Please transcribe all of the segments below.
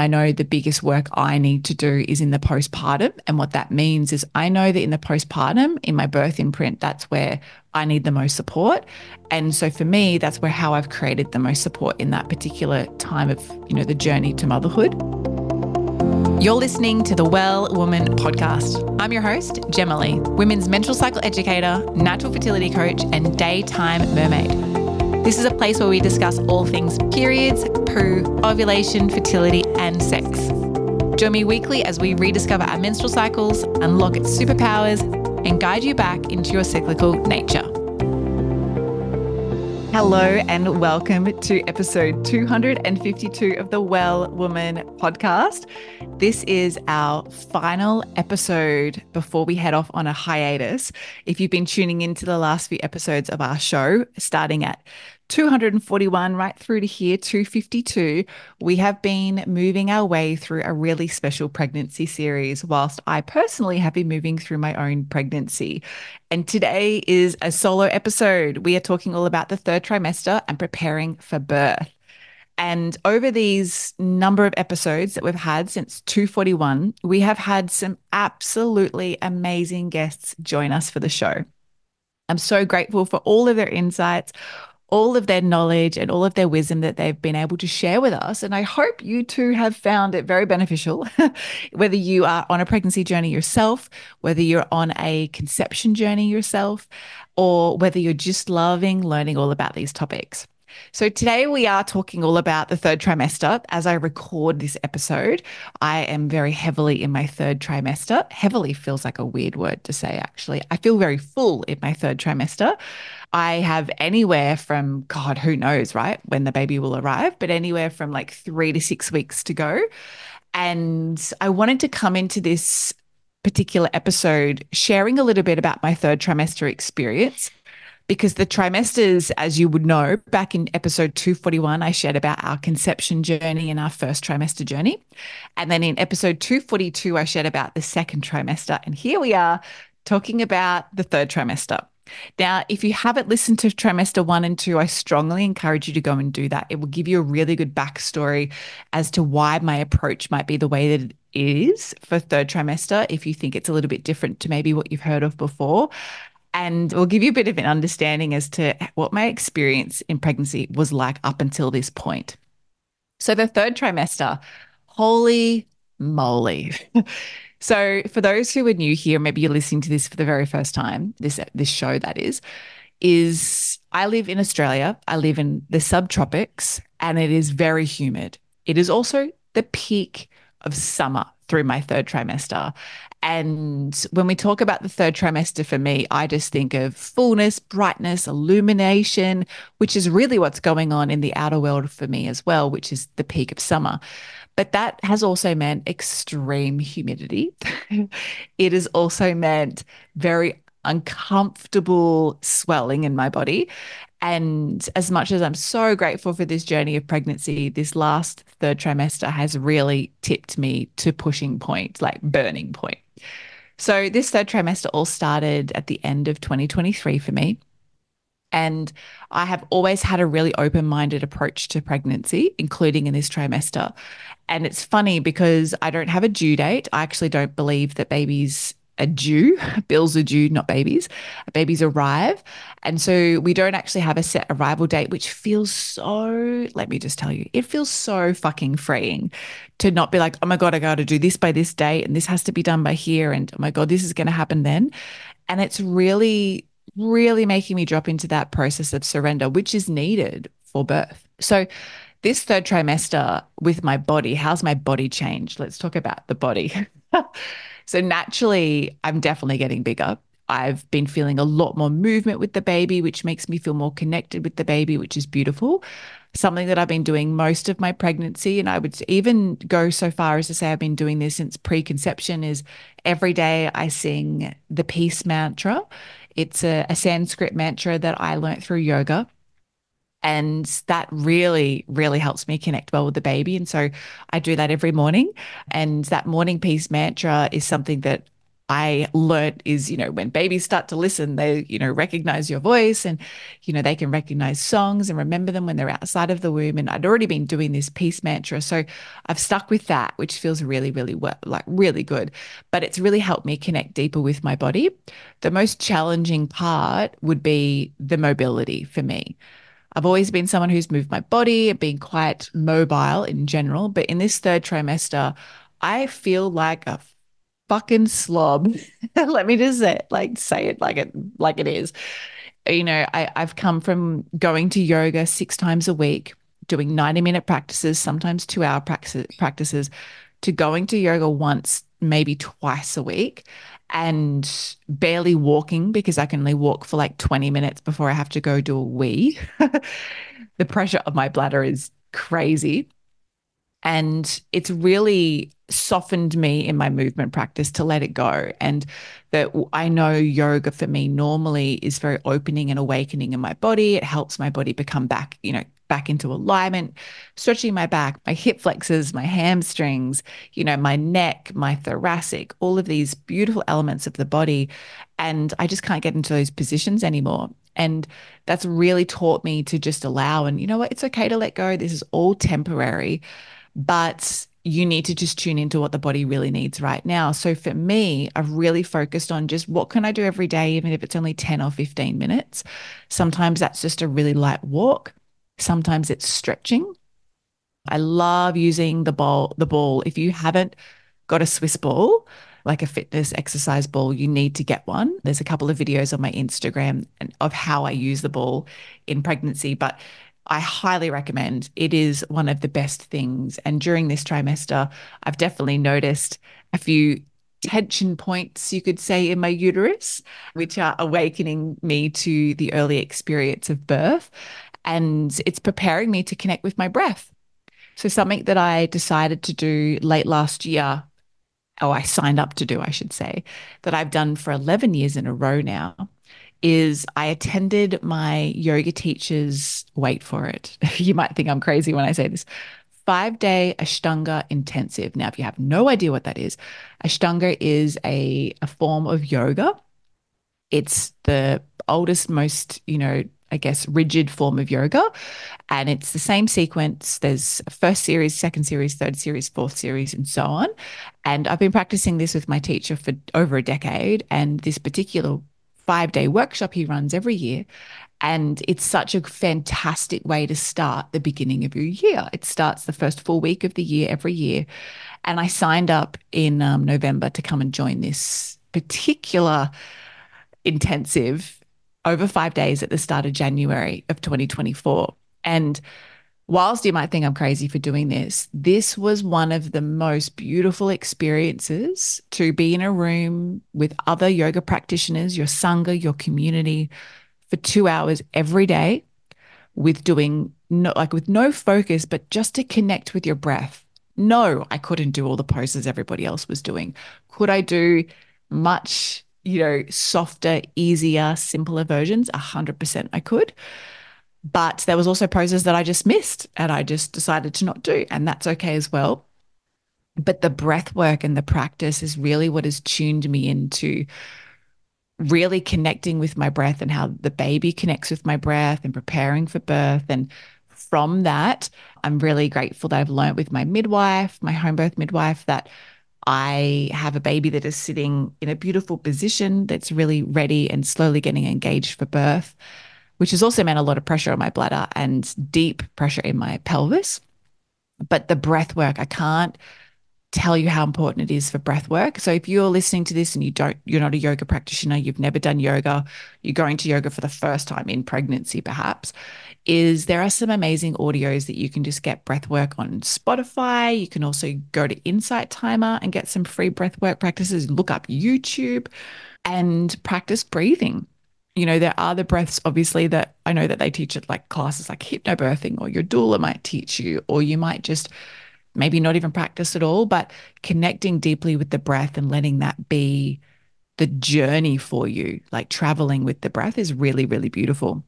I know the biggest work I need to do is in the postpartum. And what that means is I know that in the postpartum, in my birth imprint, that's where I need the most support. And so for me, that's where how I've created the most support in that particular time of, you know, the journey to motherhood. You're listening to the Well Woman podcast. I'm your host, Jema Lee, women's menstrual cycle educator, natural fertility coach, and daytime mermaid. This is a place where we discuss all things periods, poo, ovulation, fertility, and sex. Join me weekly as we rediscover our menstrual cycles, unlock its superpowers, and guide you back into your cyclical nature. Hello, and welcome to episode 252 of the Well Woman podcast. This is our final episode before we head off on a hiatus. If you've been tuning into the last few episodes of our show, starting at 241 right through to here, 252, we have been moving our way through a really special pregnancy series, whilst I personally have been moving through my own pregnancy. And today is a solo episode. We are talking all about the third trimester and preparing for birth. And over these number of episodes that we've had since 241, we have had some absolutely amazing guests join us for the show. I'm so grateful for all of their insights, all of their knowledge and all of their wisdom that they've been able to share with us. And I hope you too have found it very beneficial, whether you are on a pregnancy journey yourself, whether you're on a conception journey yourself, or whether you're just loving learning all about these topics. So, today we are talking all about the third trimester. As I record this episode, I am very heavily in my third trimester. Heavily feels like a weird word to say, actually. I feel very full in my third trimester. I have anywhere from, God, who knows, right, when the baby will arrive, but anywhere from like three to six weeks to go. And I wanted to come into this particular episode sharing a little bit about my third trimester experience because the trimesters, as you would know, back in episode 241, I shared about our conception journey and our first trimester journey. And then in episode 242, I shared about the second trimester. And here we are talking about the third trimester. Now, if you haven't listened to trimester one and two, I strongly encourage you to go and do that. It will give you a really good backstory as to why my approach might be the way that it is for third trimester, if you think it's a little bit different to maybe what you've heard of before and will give you a bit of an understanding as to what my experience in pregnancy was like up until this point. So, the third trimester, holy moly. so, for those who are new here, maybe you're listening to this for the very first time, this this show that is, is I live in Australia. I live in the subtropics and it is very humid. It is also the peak of summer through my third trimester. And when we talk about the third trimester for me, I just think of fullness, brightness, illumination, which is really what's going on in the outer world for me as well, which is the peak of summer. But that has also meant extreme humidity. it has also meant very uncomfortable swelling in my body. And as much as I'm so grateful for this journey of pregnancy, this last third trimester has really tipped me to pushing point, like burning point. So this third trimester all started at the end of 2023 for me. And I have always had a really open minded approach to pregnancy, including in this trimester. And it's funny because I don't have a due date. I actually don't believe that babies are due. Bills are due, not babies. Babies arrive. And so we don't actually have a set arrival date, which feels so, let me just tell you, it feels so fucking freeing to not be like, oh my God, I got to do this by this date and this has to be done by here. And oh my God, this is going to happen then. And it's really, really making me drop into that process of surrender, which is needed for birth. So, this third trimester with my body, how's my body changed? Let's talk about the body. So naturally, I'm definitely getting bigger. I've been feeling a lot more movement with the baby, which makes me feel more connected with the baby, which is beautiful. Something that I've been doing most of my pregnancy, and I would even go so far as to say I've been doing this since preconception, is every day I sing the peace mantra. It's a, a Sanskrit mantra that I learned through yoga. And that really, really helps me connect well with the baby. And so I do that every morning. And that morning peace mantra is something that I learned is, you know, when babies start to listen, they, you know, recognize your voice and, you know, they can recognize songs and remember them when they're outside of the womb. And I'd already been doing this peace mantra. So I've stuck with that, which feels really, really well like really good. But it's really helped me connect deeper with my body. The most challenging part would be the mobility for me. I've always been someone who's moved my body and been quite mobile in general. But in this third trimester, I feel like a fucking slob. Let me just say it, like say it like it like it is. You know, I, I've come from going to yoga six times a week, doing 90 minute practices, sometimes two hour practices, practices, to going to yoga once, maybe twice a week, and barely walking because I can only walk for like 20 minutes before I have to go do a wee. the pressure of my bladder is crazy. And it's really softened me in my movement practice to let it go. And that I know yoga for me normally is very opening and awakening in my body. It helps my body become back, you know, back into alignment, stretching my back, my hip flexors, my hamstrings, you know, my neck, my thoracic, all of these beautiful elements of the body. And I just can't get into those positions anymore. And that's really taught me to just allow and, you know what, it's okay to let go. This is all temporary but you need to just tune into what the body really needs right now. So for me, I've really focused on just what can I do every day, even if it's only 10 or 15 minutes. Sometimes that's just a really light walk. Sometimes it's stretching. I love using the ball, the ball. If you haven't got a Swiss ball, like a fitness exercise ball, you need to get one. There's a couple of videos on my Instagram of how I use the ball in pregnancy, but I highly recommend. It is one of the best things. And during this trimester, I've definitely noticed a few tension points, you could say, in my uterus, which are awakening me to the early experience of birth. And it's preparing me to connect with my breath. So, something that I decided to do late last year, or I signed up to do, I should say, that I've done for 11 years in a row now, is I attended my yoga teacher's, wait for it. you might think I'm crazy when I say this, five day Ashtanga intensive. Now, if you have no idea what that is, Ashtanga is a, a form of yoga. It's the oldest, most, you know, I guess, rigid form of yoga. And it's the same sequence. There's first series, second series, third series, fourth series, and so on. And I've been practicing this with my teacher for over a decade. And this particular five day workshop he runs every year. And it's such a fantastic way to start the beginning of your year. It starts the first full week of the year every year. And I signed up in um, November to come and join this particular intensive over five days at the start of January of 2024. And whilst you might think I'm crazy for doing this, this was one of the most beautiful experiences to be in a room with other yoga practitioners, your Sangha, your community for two hours every day with doing no, like with no focus, but just to connect with your breath. No, I couldn't do all the poses everybody else was doing. Could I do much, you know, softer, easier, simpler versions? A hundred percent I could. But there was also poses that I just missed and I just decided to not do. And that's okay as well. But the breath work and the practice is really what has tuned me into really connecting with my breath and how the baby connects with my breath and preparing for birth. And from that, I'm really grateful that I've learned with my midwife, my home birth midwife, that I have a baby that is sitting in a beautiful position that's really ready and slowly getting engaged for birth which has also meant a lot of pressure on my bladder and deep pressure in my pelvis. But the breath work, I can't tell you how important it is for breath work. So if you're listening to this and you don't you're not a yoga practitioner, you've never done yoga, you're going to yoga for the first time in pregnancy perhaps, is there are some amazing audios that you can just get breath work on Spotify. You can also go to Insight Timer and get some free breath work practices, look up YouTube and practice breathing you know, there are the breaths, obviously, that I know that they teach at like classes like hypnobirthing, or your doula might teach you, or you might just maybe not even practice at all, but connecting deeply with the breath and letting that be the journey for you, like traveling with the breath is really, really beautiful.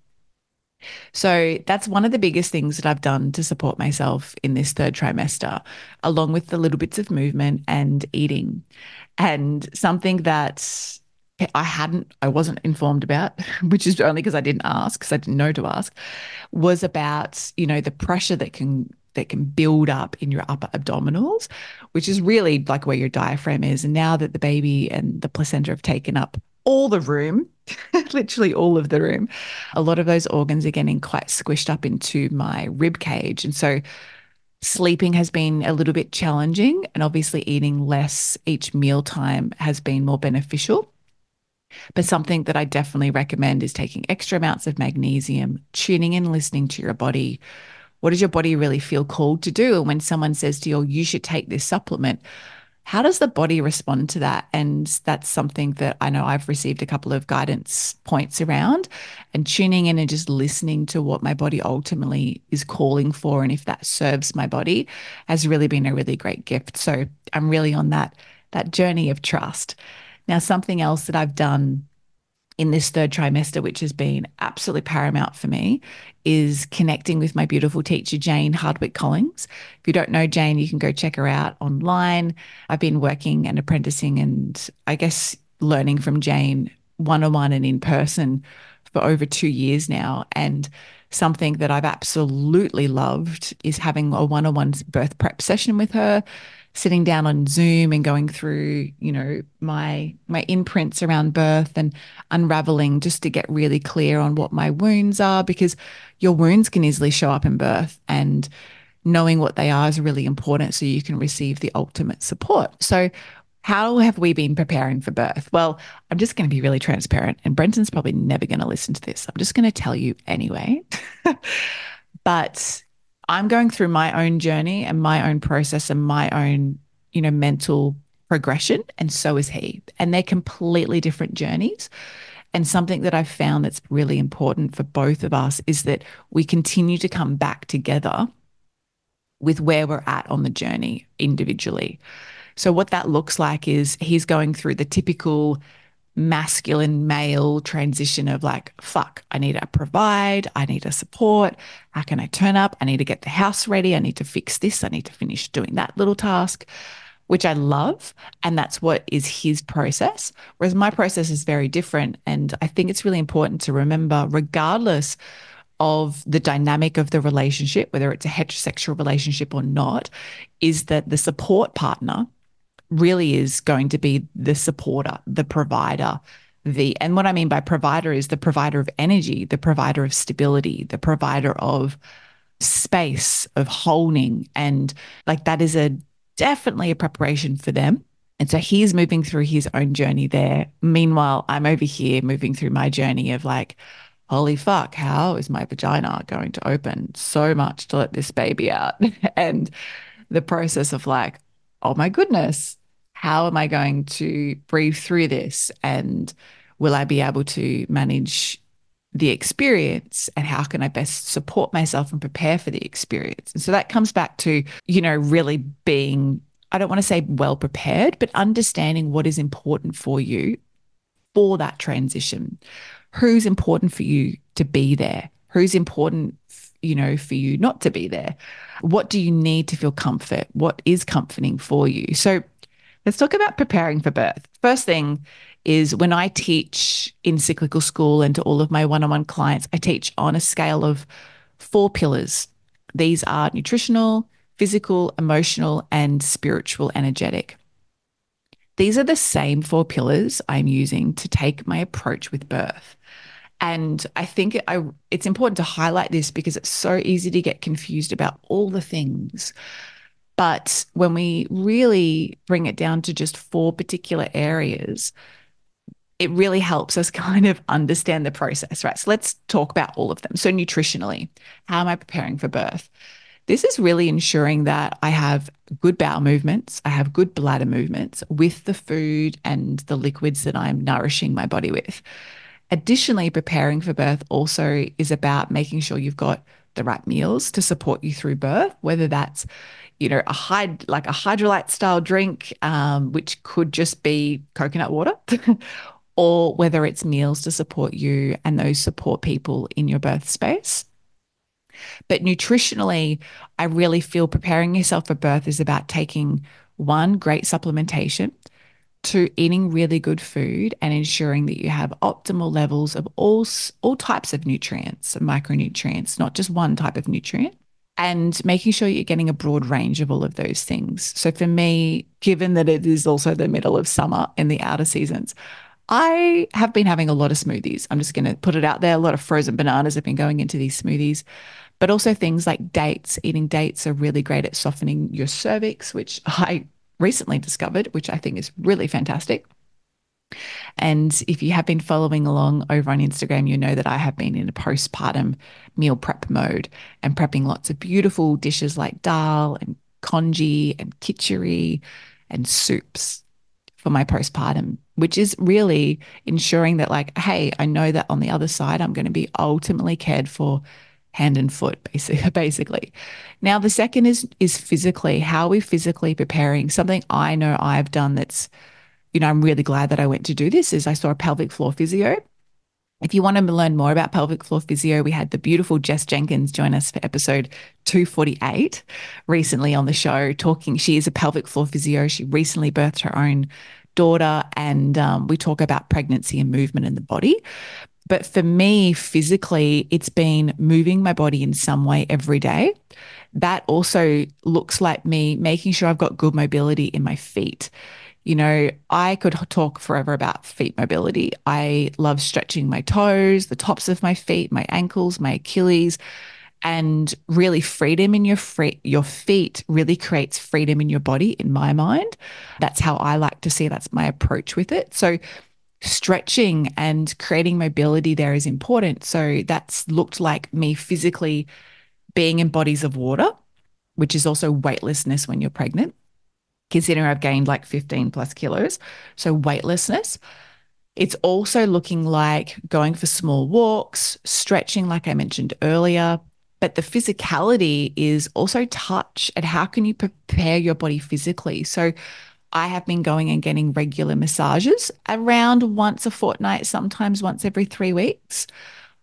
So that's one of the biggest things that I've done to support myself in this third trimester, along with the little bits of movement and eating. And something that I hadn't, I wasn't informed about, which is only because I didn't ask, because I didn't know to ask, was about, you know, the pressure that can that can build up in your upper abdominals, which is really like where your diaphragm is. And now that the baby and the placenta have taken up all the room, literally all of the room, a lot of those organs are getting quite squished up into my rib cage. And so sleeping has been a little bit challenging. And obviously, eating less each mealtime has been more beneficial. But something that I definitely recommend is taking extra amounts of magnesium, tuning in, listening to your body. What does your body really feel called to do? And when someone says to you, oh, you should take this supplement, how does the body respond to that? And that's something that I know I've received a couple of guidance points around and tuning in and just listening to what my body ultimately is calling for. And if that serves my body has really been a really great gift. So I'm really on that, that journey of trust. Now, something else that I've done in this third trimester, which has been absolutely paramount for me, is connecting with my beautiful teacher, Jane Hardwick Collings. If you don't know Jane, you can go check her out online. I've been working and apprenticing and I guess learning from Jane one on one and in person for over two years now. And something that I've absolutely loved is having a one on one birth prep session with her sitting down on Zoom and going through, you know, my my imprints around birth and unraveling just to get really clear on what my wounds are because your wounds can easily show up in birth and knowing what they are is really important so you can receive the ultimate support. So how have we been preparing for birth? Well, I'm just going to be really transparent, and Brenton's probably never going to listen to this. I'm just going to tell you anyway. but I'm going through my own journey and my own process and my own, you know, mental progression. And so is he. And they're completely different journeys. And something that I've found that's really important for both of us is that we continue to come back together with where we're at on the journey individually. So, what that looks like is he's going through the typical masculine male transition of like, fuck, I need to provide, I need to support. How can I turn up? I need to get the house ready. I need to fix this. I need to finish doing that little task, which I love. And that's what is his process. Whereas my process is very different. And I think it's really important to remember, regardless of the dynamic of the relationship, whether it's a heterosexual relationship or not, is that the support partner really is going to be the supporter, the provider, the and what I mean by provider is the provider of energy, the provider of stability, the provider of space, of holding. And like that is a definitely a preparation for them. And so he's moving through his own journey there. Meanwhile, I'm over here moving through my journey of like, holy fuck, how is my vagina going to open so much to let this baby out? and the process of like, oh my goodness, how am I going to breathe through this? And will I be able to manage the experience? And how can I best support myself and prepare for the experience? And so that comes back to, you know, really being, I don't want to say well prepared, but understanding what is important for you for that transition. Who's important for you to be there? Who's important, you know, for you not to be there? What do you need to feel comfort? What is comforting for you? So Let's talk about preparing for birth. First thing is when I teach in cyclical school and to all of my one on one clients, I teach on a scale of four pillars. These are nutritional, physical, emotional, and spiritual energetic. These are the same four pillars I'm using to take my approach with birth. And I think I, it's important to highlight this because it's so easy to get confused about all the things. But when we really bring it down to just four particular areas, it really helps us kind of understand the process, right? So let's talk about all of them. So, nutritionally, how am I preparing for birth? This is really ensuring that I have good bowel movements, I have good bladder movements with the food and the liquids that I'm nourishing my body with. Additionally, preparing for birth also is about making sure you've got the right meals to support you through birth, whether that's you know, a hyd like a Hydralyte style drink, um, which could just be coconut water, or whether it's meals to support you and those support people in your birth space. But nutritionally, I really feel preparing yourself for birth is about taking one, great supplementation, to eating really good food and ensuring that you have optimal levels of all, all types of nutrients, micronutrients, not just one type of nutrient and making sure you're getting a broad range of all of those things. So for me, given that it is also the middle of summer in the outer seasons, I have been having a lot of smoothies. I'm just going to put it out there. A lot of frozen bananas have been going into these smoothies, but also things like dates. Eating dates are really great at softening your cervix, which I recently discovered, which I think is really fantastic. And if you have been following along over on Instagram, you know that I have been in a postpartum meal prep mode and prepping lots of beautiful dishes like dal and congee and kitchery and soups for my postpartum, which is really ensuring that, like, hey, I know that on the other side, I'm going to be ultimately cared for hand and foot basically. Now the second is is physically how are we physically preparing? Something i know i've done that's you know, I'm really glad that I went to do this is I saw a pelvic floor physio. If you want to learn more about pelvic floor physio, we had the beautiful Jess Jenkins join us for episode 248 recently on the show, talking. She is a pelvic floor physio. She recently birthed her own daughter, and um, we talk about pregnancy and movement in the body. But for me, physically, it's been moving my body in some way every day. That also looks like me making sure I've got good mobility in my feet. You know, I could talk forever about feet mobility. I love stretching my toes, the tops of my feet, my ankles, my Achilles, and really freedom in your free, your feet really creates freedom in your body in my mind. That's how I like to see that's my approach with it. So stretching and creating mobility there is important. So that's looked like me physically being in bodies of water, which is also weightlessness when you're pregnant considering I've gained like 15 plus kilos. So, weightlessness. It's also looking like going for small walks, stretching, like I mentioned earlier. But the physicality is also touch and how can you prepare your body physically? So, I have been going and getting regular massages around once a fortnight, sometimes once every three weeks.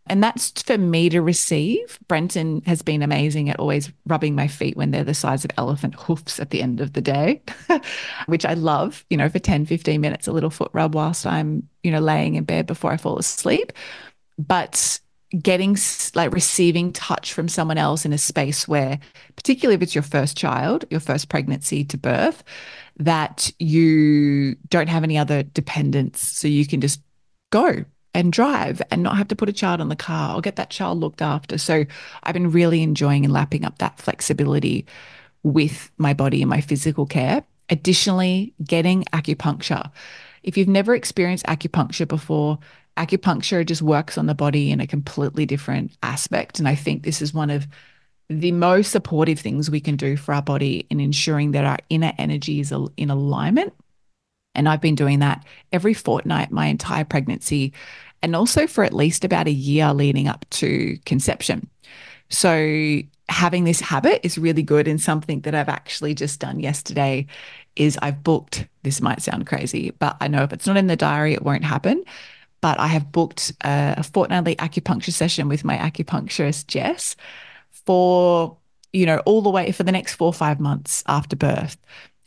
And that's for me to receive. Brenton has been amazing at always rubbing my feet when they're the size of elephant hoofs at the end of the day, which I love, you know, for 10, 15 minutes, a little foot rub whilst I'm, you know, laying in bed before I fall asleep. But getting like receiving touch from someone else in a space where, particularly if it's your first child, your first pregnancy to birth, that you don't have any other dependents. So you can just go and drive and not have to put a child in the car or get that child looked after. So I've been really enjoying and lapping up that flexibility with my body and my physical care. Additionally, getting acupuncture. If you've never experienced acupuncture before, acupuncture just works on the body in a completely different aspect. And I think this is one of the most supportive things we can do for our body in ensuring that our inner energy is in alignment. And I've been doing that every fortnight my entire pregnancy and also for at least about a year leading up to conception. So having this habit is really good and something that I've actually just done yesterday is I've booked this might sound crazy but I know if it's not in the diary it won't happen but I have booked a, a fortnightly acupuncture session with my acupuncturist Jess for you know all the way for the next 4 or 5 months after birth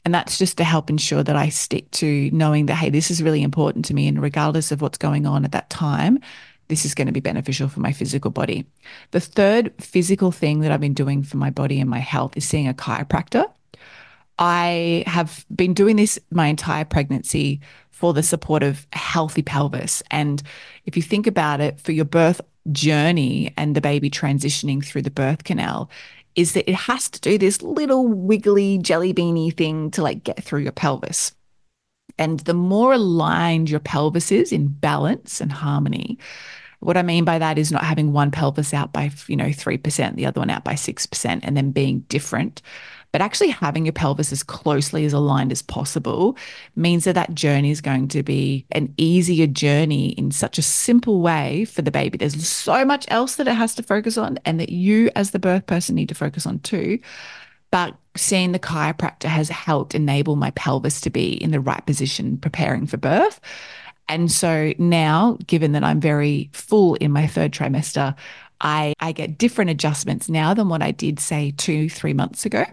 and that's just to help ensure that I stick to knowing that, hey, this is really important to me. And regardless of what's going on at that time, this is going to be beneficial for my physical body. The third physical thing that I've been doing for my body and my health is seeing a chiropractor. I have been doing this my entire pregnancy for the support of healthy pelvis. And if you think about it, for your birth journey and the baby transitioning through the birth canal, is that it has to do this little wiggly jelly beany thing to like get through your pelvis. And the more aligned your pelvis is in balance and harmony, what I mean by that is not having one pelvis out by, you know, 3%, the other one out by 6%, and then being different but actually having your pelvis as closely as aligned as possible means that that journey is going to be an easier journey in such a simple way for the baby. There's so much else that it has to focus on and that you as the birth person need to focus on too. But seeing the chiropractor has helped enable my pelvis to be in the right position preparing for birth. And so now, given that I'm very full in my third trimester, I, I get different adjustments now than what I did, say, two, three months ago.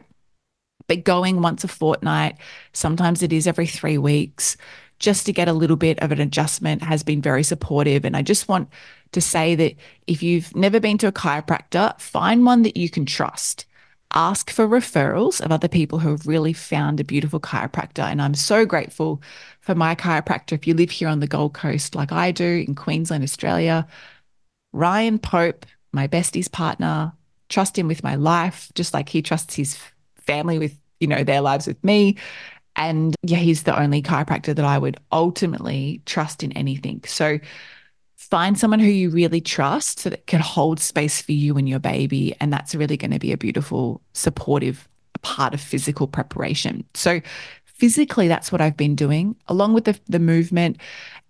But going once a fortnight, sometimes it is every three weeks, just to get a little bit of an adjustment has been very supportive. And I just want to say that if you've never been to a chiropractor, find one that you can trust ask for referrals of other people who have really found a beautiful chiropractor. And I'm so grateful for my chiropractor. If you live here on the Gold Coast, like I do in Queensland, Australia, Ryan Pope, my bestie's partner, trust him with my life, just like he trusts his family with, you know, their lives with me. And yeah, he's the only chiropractor that I would ultimately trust in anything. So find someone who you really trust so that can hold space for you and your baby. And that's really going to be a beautiful, supportive part of physical preparation. So, physically, that's what I've been doing, along with the, the movement.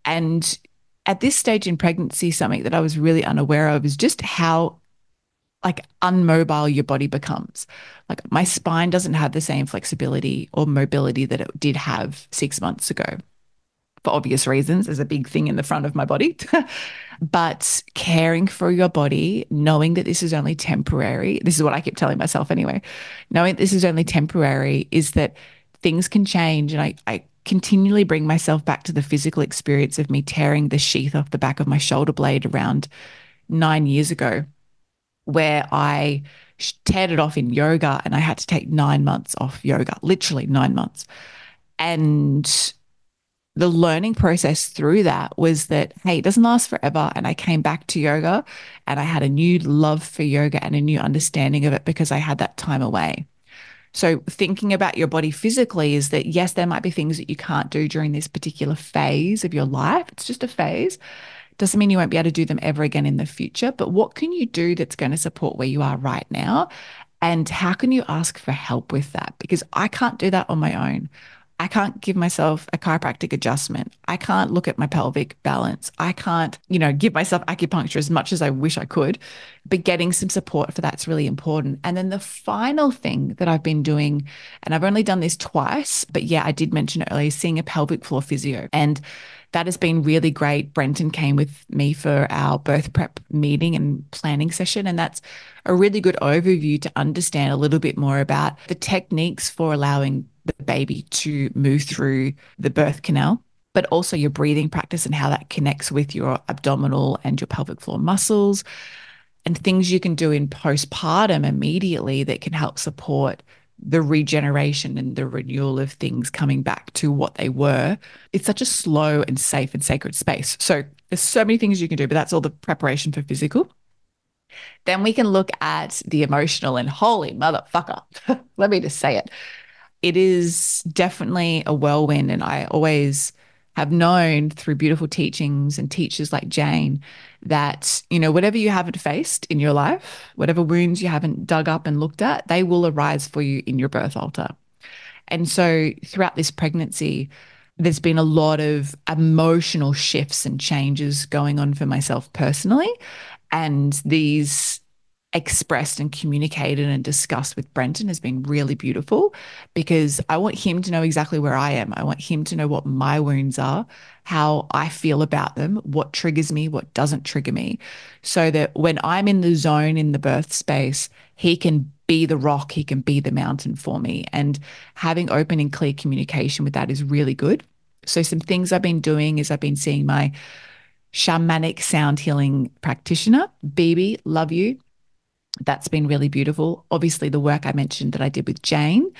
And at this stage in pregnancy, something that I was really unaware of is just how like unmobile your body becomes. Like my spine doesn't have the same flexibility or mobility that it did have six months ago for obvious reasons as a big thing in the front of my body. but caring for your body, knowing that this is only temporary, this is what I keep telling myself anyway, knowing this is only temporary is that things can change. And I, I continually bring myself back to the physical experience of me tearing the sheath off the back of my shoulder blade around nine years ago, where I teared it off in yoga and I had to take nine months off yoga, literally nine months. And the learning process through that was that, hey, it doesn't last forever. And I came back to yoga and I had a new love for yoga and a new understanding of it because I had that time away. So, thinking about your body physically is that, yes, there might be things that you can't do during this particular phase of your life. It's just a phase. Doesn't mean you won't be able to do them ever again in the future. But what can you do that's going to support where you are right now? And how can you ask for help with that? Because I can't do that on my own. I can't give myself a chiropractic adjustment. I can't look at my pelvic balance. I can't, you know, give myself acupuncture as much as I wish I could. But getting some support for that's really important. And then the final thing that I've been doing, and I've only done this twice, but yeah, I did mention earlier, seeing a pelvic floor physio. And that has been really great. Brenton came with me for our birth prep meeting and planning session. And that's a really good overview to understand a little bit more about the techniques for allowing the baby to move through the birth canal, but also your breathing practice and how that connects with your abdominal and your pelvic floor muscles, and things you can do in postpartum immediately that can help support the regeneration and the renewal of things coming back to what they were. It's such a slow and safe and sacred space. So there's so many things you can do, but that's all the preparation for physical. Then we can look at the emotional and holy motherfucker. Let me just say it it is definitely a whirlwind. And I always have known through beautiful teachings and teachers like Jane that, you know, whatever you haven't faced in your life, whatever wounds you haven't dug up and looked at, they will arise for you in your birth altar. And so throughout this pregnancy, there's been a lot of emotional shifts and changes going on for myself personally. And these expressed and communicated and discussed with Brenton has been really beautiful because I want him to know exactly where I am. I want him to know what my wounds are, how I feel about them, what triggers me, what doesn't trigger me, so that when I'm in the zone in the birth space, he can be the rock, he can be the mountain for me. And having open and clear communication with that is really good. So, some things I've been doing is I've been seeing my shamanic sound healing practitioner, BB, love you that's been really beautiful. Obviously, the work I mentioned that I did with Jane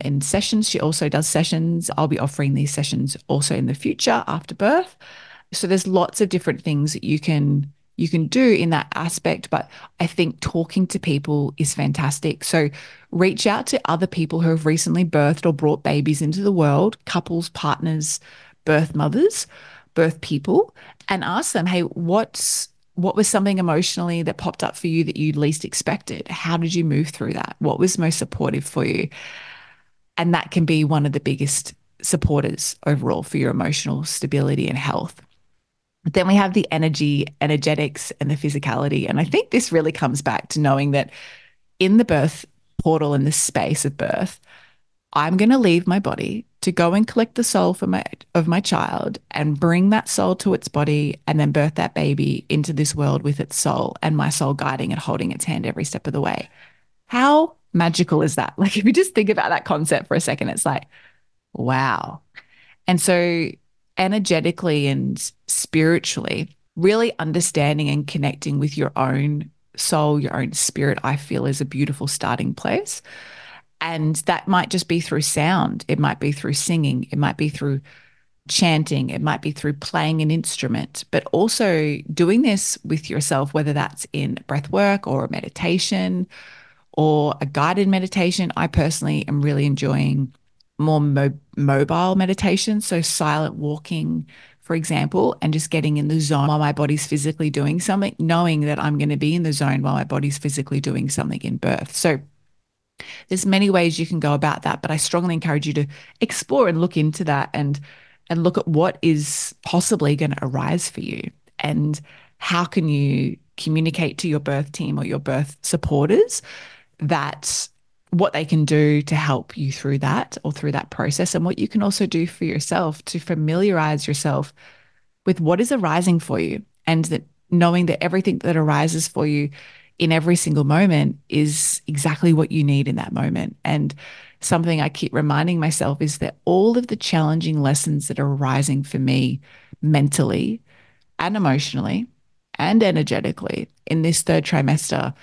in sessions, she also does sessions. I'll be offering these sessions also in the future after birth. So there's lots of different things that you can you can do in that aspect, but I think talking to people is fantastic. So reach out to other people who have recently birthed or brought babies into the world, couples, partners, birth mothers, birth people, and ask them, hey, what's what was something emotionally that popped up for you that you least expected? How did you move through that? What was most supportive for you? And that can be one of the biggest supporters overall for your emotional stability and health. But then we have the energy, energetics, and the physicality. And I think this really comes back to knowing that in the birth portal, in the space of birth, I'm going to leave my body to go and collect the soul for my, of my child and bring that soul to its body and then birth that baby into this world with its soul and my soul guiding and holding its hand every step of the way. How magical is that? Like, if you just think about that concept for a second, it's like, wow. And so, energetically and spiritually, really understanding and connecting with your own soul, your own spirit, I feel is a beautiful starting place. And that might just be through sound, it might be through singing, it might be through chanting, it might be through playing an instrument, but also doing this with yourself, whether that's in breath work or a meditation or a guided meditation. I personally am really enjoying more mo- mobile meditation, so silent walking, for example, and just getting in the zone while my body's physically doing something, knowing that I'm going to be in the zone while my body's physically doing something in birth. So there's many ways you can go about that, but I strongly encourage you to explore and look into that and and look at what is possibly going to arise for you. And how can you communicate to your birth team or your birth supporters that what they can do to help you through that or through that process? And what you can also do for yourself to familiarize yourself with what is arising for you and that knowing that everything that arises for you in every single moment is exactly what you need in that moment. And something I keep reminding myself is that all of the challenging lessons that are arising for me mentally and emotionally and energetically in this third trimester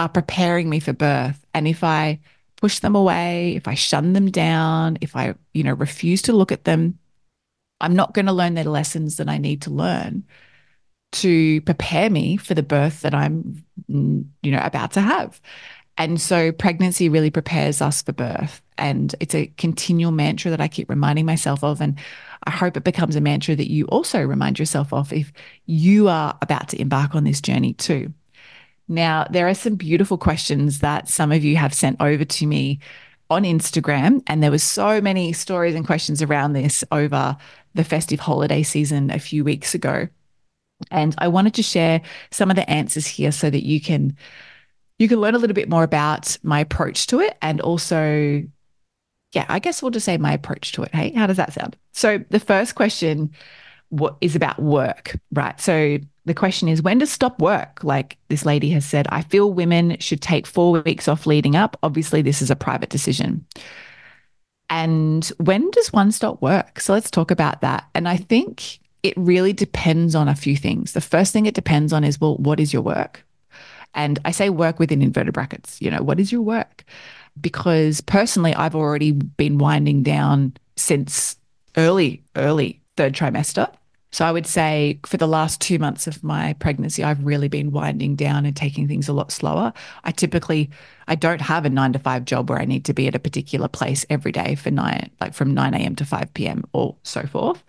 are preparing me for birth. And if I push them away, if I shun them down, if I, you know, refuse to look at them, I'm not going to learn the lessons that I need to learn to prepare me for the birth that I'm, you know, about to have. And so pregnancy really prepares us for birth. And it's a continual mantra that I keep reminding myself of. And I hope it becomes a mantra that you also remind yourself of if you are about to embark on this journey too. Now, there are some beautiful questions that some of you have sent over to me on Instagram. And there was so many stories and questions around this over the festive holiday season a few weeks ago. And I wanted to share some of the answers here so that you can you can learn a little bit more about my approach to it and also yeah, I guess we'll just say my approach to it. Hey, how does that sound? So the first question what is about work, right? So the question is when to stop work? Like this lady has said, I feel women should take 4 weeks off leading up. Obviously, this is a private decision. And when does one stop work? So let's talk about that. And I think it really depends on a few things. The first thing it depends on is, well, what is your work? And I say work within inverted brackets, you know, what is your work? Because personally, I've already been winding down since early, early third trimester. So I would say for the last two months of my pregnancy, I've really been winding down and taking things a lot slower. I typically I don't have a nine to five job where I need to be at a particular place every day for nine, like from 9 a.m. to 5 p.m. or so forth.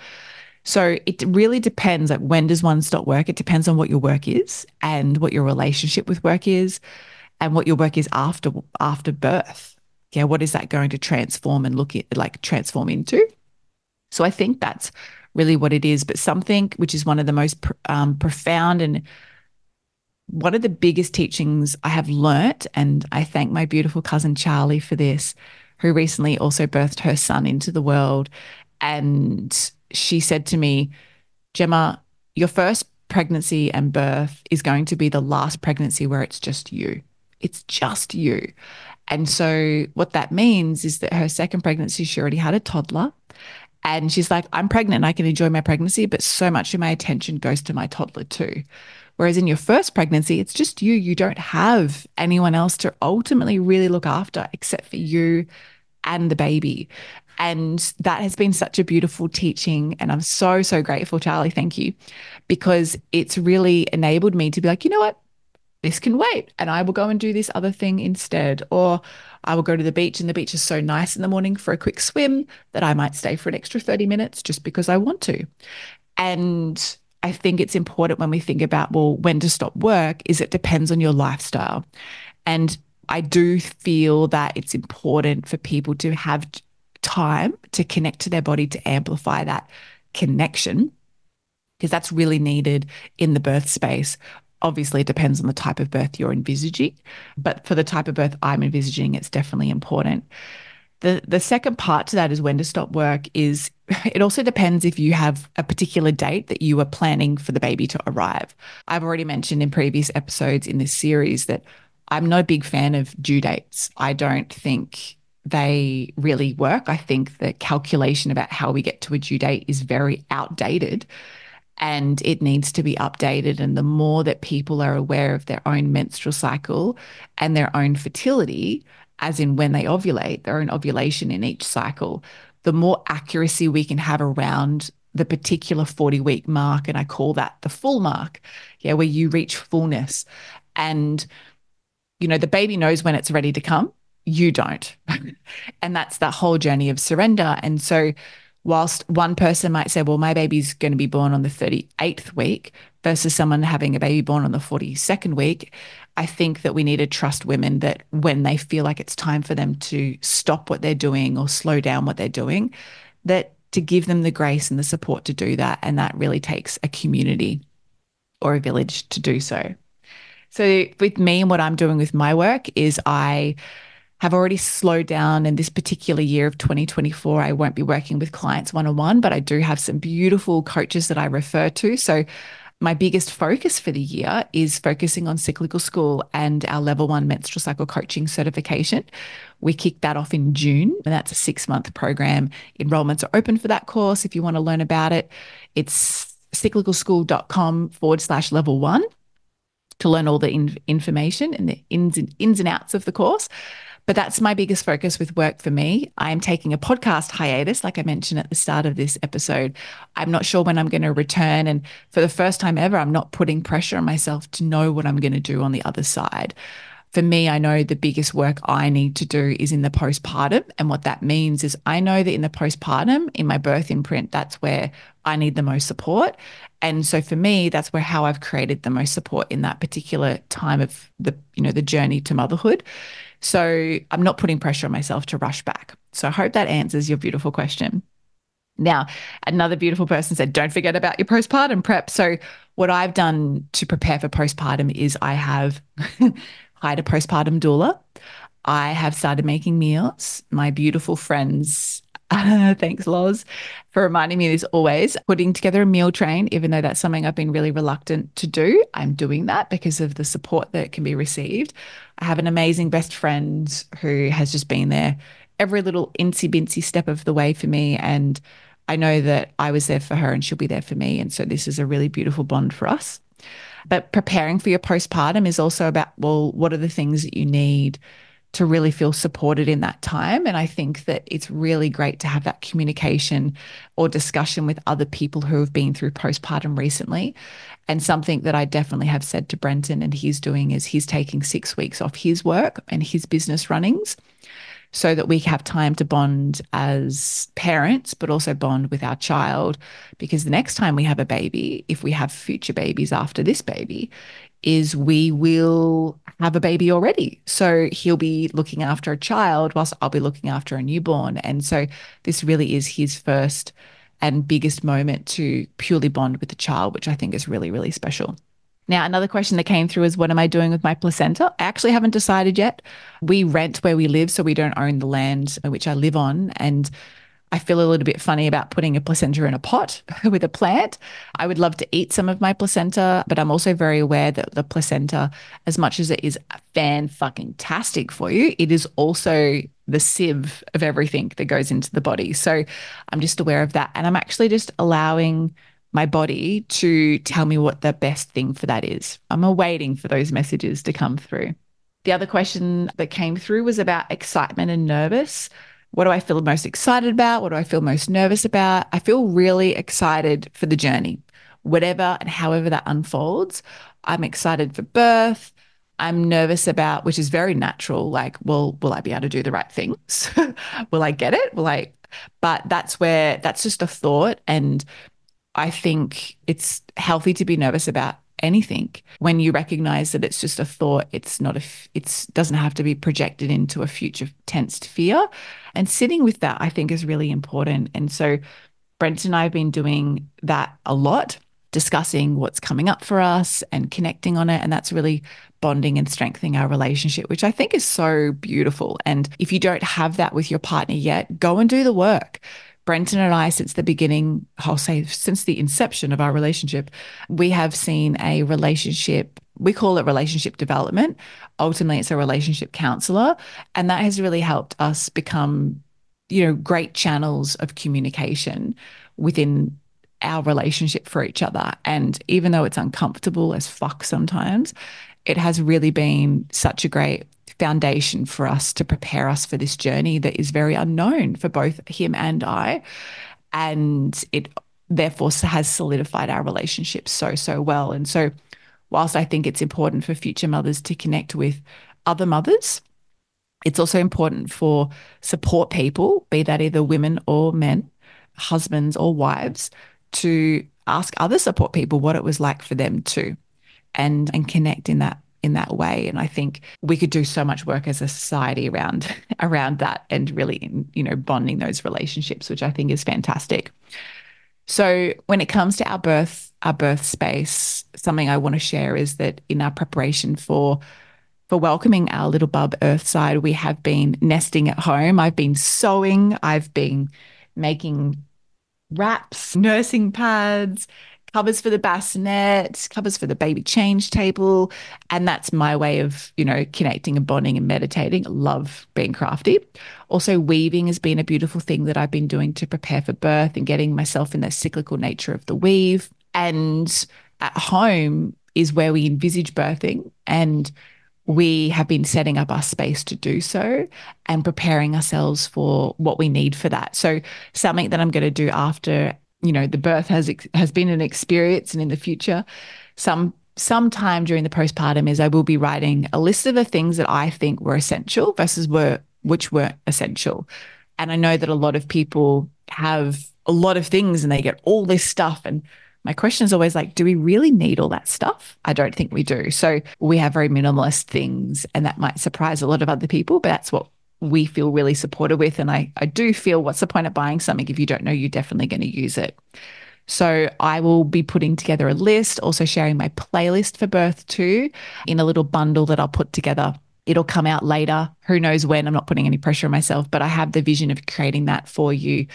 So it really depends like when does one stop work? It depends on what your work is and what your relationship with work is and what your work is after after birth. Yeah, what is that going to transform and look at like transform into? So I think that's really what it is. But something which is one of the most um, profound and one of the biggest teachings I have learnt, and I thank my beautiful cousin Charlie for this, who recently also birthed her son into the world. And she said to me, Jema, your first pregnancy and birth is going to be the last pregnancy where it's just you. It's just you. And so, what that means is that her second pregnancy, she already had a toddler. And she's like, I'm pregnant. I can enjoy my pregnancy, but so much of my attention goes to my toddler too. Whereas in your first pregnancy, it's just you. You don't have anyone else to ultimately really look after except for you and the baby. And that has been such a beautiful teaching. And I'm so, so grateful, Charlie. Thank you. Because it's really enabled me to be like, you know what? This can wait. And I will go and do this other thing instead. Or I will go to the beach, and the beach is so nice in the morning for a quick swim that I might stay for an extra 30 minutes just because I want to. And I think it's important when we think about, well, when to stop work, is it depends on your lifestyle. And I do feel that it's important for people to have time to connect to their body to amplify that connection because that's really needed in the birth space. Obviously, it depends on the type of birth you're envisaging, but for the type of birth I'm envisaging, it's definitely important. The the second part to that is when to stop work is it also depends if you have a particular date that you are planning for the baby to arrive. I've already mentioned in previous episodes in this series that I'm no big fan of due dates. I don't think they really work. I think the calculation about how we get to a due date is very outdated and it needs to be updated. And the more that people are aware of their own menstrual cycle and their own fertility, as in when they ovulate, their own ovulation in each cycle, the more accuracy we can have around the particular 40 week mark. And I call that the full mark, yeah, where you reach fullness. And, you know, the baby knows when it's ready to come, you don't. and that's that whole journey of surrender. And so, whilst one person might say, well, my baby's going to be born on the 38th week versus someone having a baby born on the 42nd week, I think that we need to trust women that when they feel like it's time for them to stop what they're doing or slow down what they're doing, that to give them the grace and the support to do that. And that really takes a community or a village to do so. So, with me and what I'm doing with my work is I have already slowed down in this particular year of 2024. I won't be working with clients one on one, but I do have some beautiful coaches that I refer to. So my biggest focus for the year is focusing on cyclical school and our level one menstrual cycle coaching certification. We kicked that off in June, and that's a six month program. Enrollments are open for that course if you want to learn about it. It's cyclicalschool.com forward slash level one to learn all the in- information and the ins and, ins and outs of the course. But that's my biggest focus with work for me. I am taking a podcast hiatus, like I mentioned at the start of this episode. I'm not sure when I'm going to return. And for the first time ever, I'm not putting pressure on myself to know what I'm going to do on the other side. For me, I know the biggest work I need to do is in the postpartum. And what that means is I know that in the postpartum, in my birth imprint, that's where I need the most support. And so for me, that's where how I've created the most support in that particular time of the, you know, the journey to motherhood. So I'm not putting pressure on myself to rush back. So I hope that answers your beautiful question. Now, another beautiful person said, don't forget about your postpartum prep. So, what I've done to prepare for postpartum is I have hired a postpartum doula. I have started making meals. My beautiful friends Thanks, Loz, for reminding me this always. Putting together a meal train, even though that's something I've been really reluctant to do, I'm doing that because of the support that can be received. I have an amazing best friend who has just been there every little incy bincy step of the way for me. And I know that I was there for her and she'll be there for me. And so this is a really beautiful bond for us. But preparing for your postpartum is also about, well, what are the things that you need to really feel supported in that time. And I think that it's really great to have that communication or discussion with other people who have been through postpartum recently. And something that I definitely have said to Brenton and he's doing is he's taking six weeks off his work and his business runnings so that we have time to bond as parents, but also bond with our child. Because the next time we have a baby, if we have future babies after this baby, is we will have a baby already. So he'll be looking after a child whilst I'll be looking after a newborn. And so this really is his first and biggest moment to purely bond with the child, which I think is really, really special. Now, another question that came through is what am I doing with my placenta? I actually haven't decided yet. We rent where we live, so we don't own the land which I live on. And I feel a little bit funny about putting a placenta in a pot with a plant. I would love to eat some of my placenta, but I'm also very aware that the placenta, as much as it is fan fucking tastic for you, it is also the sieve of everything that goes into the body. So I'm just aware of that. And I'm actually just allowing my body to tell me what the best thing for that is. I'm awaiting for those messages to come through. The other question that came through was about excitement and nervous. What do I feel most excited about? What do I feel most nervous about? I feel really excited for the journey, whatever and however that unfolds. I'm excited for birth. I'm nervous about, which is very natural, like, well, will I be able to do the right things? will I get it? Will I? But that's where that's just a thought. And I think it's healthy to be nervous about anything when you recognize that it's just a thought it's not a it doesn't have to be projected into a future tensed fear and sitting with that i think is really important and so brent and i have been doing that a lot discussing what's coming up for us and connecting on it. And that's really bonding and strengthening our relationship, which I think is so beautiful. And if you don't have that with your partner yet, go and do the work. Brenton and I, since the beginning, I'll say since the inception of our relationship, we have seen a relationship. We call it relationship development. Ultimately, it's a relationship counselor. And that has really helped us become, you know, great channels of communication within our relationship for each other. And even though it's uncomfortable as fuck sometimes, it has really been such a great foundation for us to prepare us for this journey that is very unknown for both him and I. And it therefore has solidified our relationship so, so well. And so, whilst I think it's important for future mothers to connect with other mothers, it's also important for support people, be that either women or men, husbands or wives, to ask other support people what it was like for them too and and connect in that in that way. And i think we could do so much work as a society around around that and really you know bonding those relationships which i think is fantastic. So when it comes to our birth our birth space something i want to share is that in our preparation for for welcoming our little bub earthside we have been nesting at home. I've been sewing i've been making wraps, nursing pads, covers for the bassinet, covers for the baby change table. And that's my way of, you know, connecting and bonding and meditating. Love being crafty. Also, weaving has been a beautiful thing that I've been doing to prepare for birth and getting myself in the cyclical nature of the weave. And at home is where we envisage birthing. And we have been setting up our space to do so and preparing ourselves for what we need for that. So something that I'm going to do after, you know, the birth has has been an experience and in the future, some sometime during the postpartum is I will be writing a list of the things that I think were essential versus were which weren't essential. And I know that a lot of people have a lot of things and they get all this stuff and my question is always like, do we really need all that stuff? I don't think we do. So we have very minimalist things, and that might surprise a lot of other people, but that's what we feel really supported with. And I, I do feel what's the point of buying something if you don't know you're definitely going to use it? So I will be putting together a list, also sharing my playlist for birth too in a little bundle that I'll put together. It'll come out later. Who knows when? I'm not putting any pressure on myself, but I have the vision of creating that for you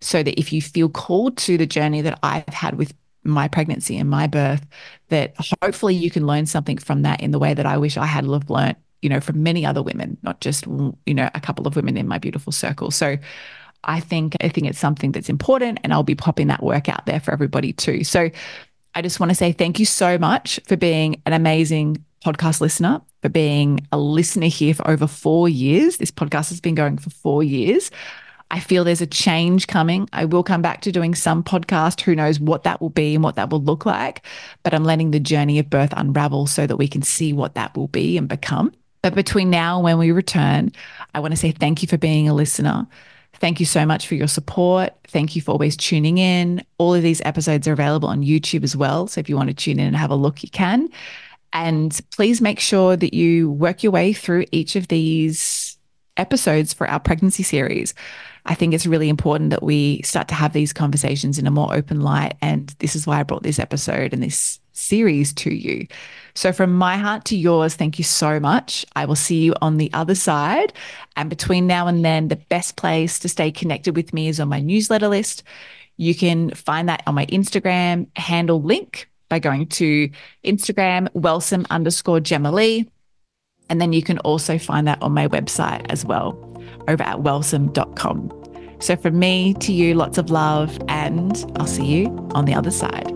so that if you feel called to the journey that I've had with my pregnancy and my birth, that hopefully you can learn something from that in the way that I wish I had learned, you know, from many other women, not just, you know, a couple of women in my beautiful circle. So I think I think it's something that's important and I'll be popping that work out there for everybody too. So I just want to say thank you so much for being an amazing podcast listener, for being a listener here for over 4 years. This podcast has been going for 4 years. I feel there's a change coming. I will come back to doing some podcast. Who knows what that will be and what that will look like. But I'm letting the journey of birth unravel so that we can see what that will be and become. But between now and when we return, I want to say thank you for being a listener. Thank you so much for your support. Thank you for always tuning in. All of these episodes are available on YouTube as well. So if you want to tune in and have a look, you can. And please make sure that you work your way through each of these episodes for our pregnancy series. I think it's really important that we start to have these conversations in a more open light. And this is why I brought this episode and this series to you. So, from my heart to yours, thank you so much. I will see you on the other side. And between now and then, the best place to stay connected with me is on my newsletter list. You can find that on my Instagram handle link by going to Instagram, wellsome underscore Jema Lee. And then you can also find that on my website as well over at wellsome.com. So, from me to you, lots of love, and I'll see you on the other side.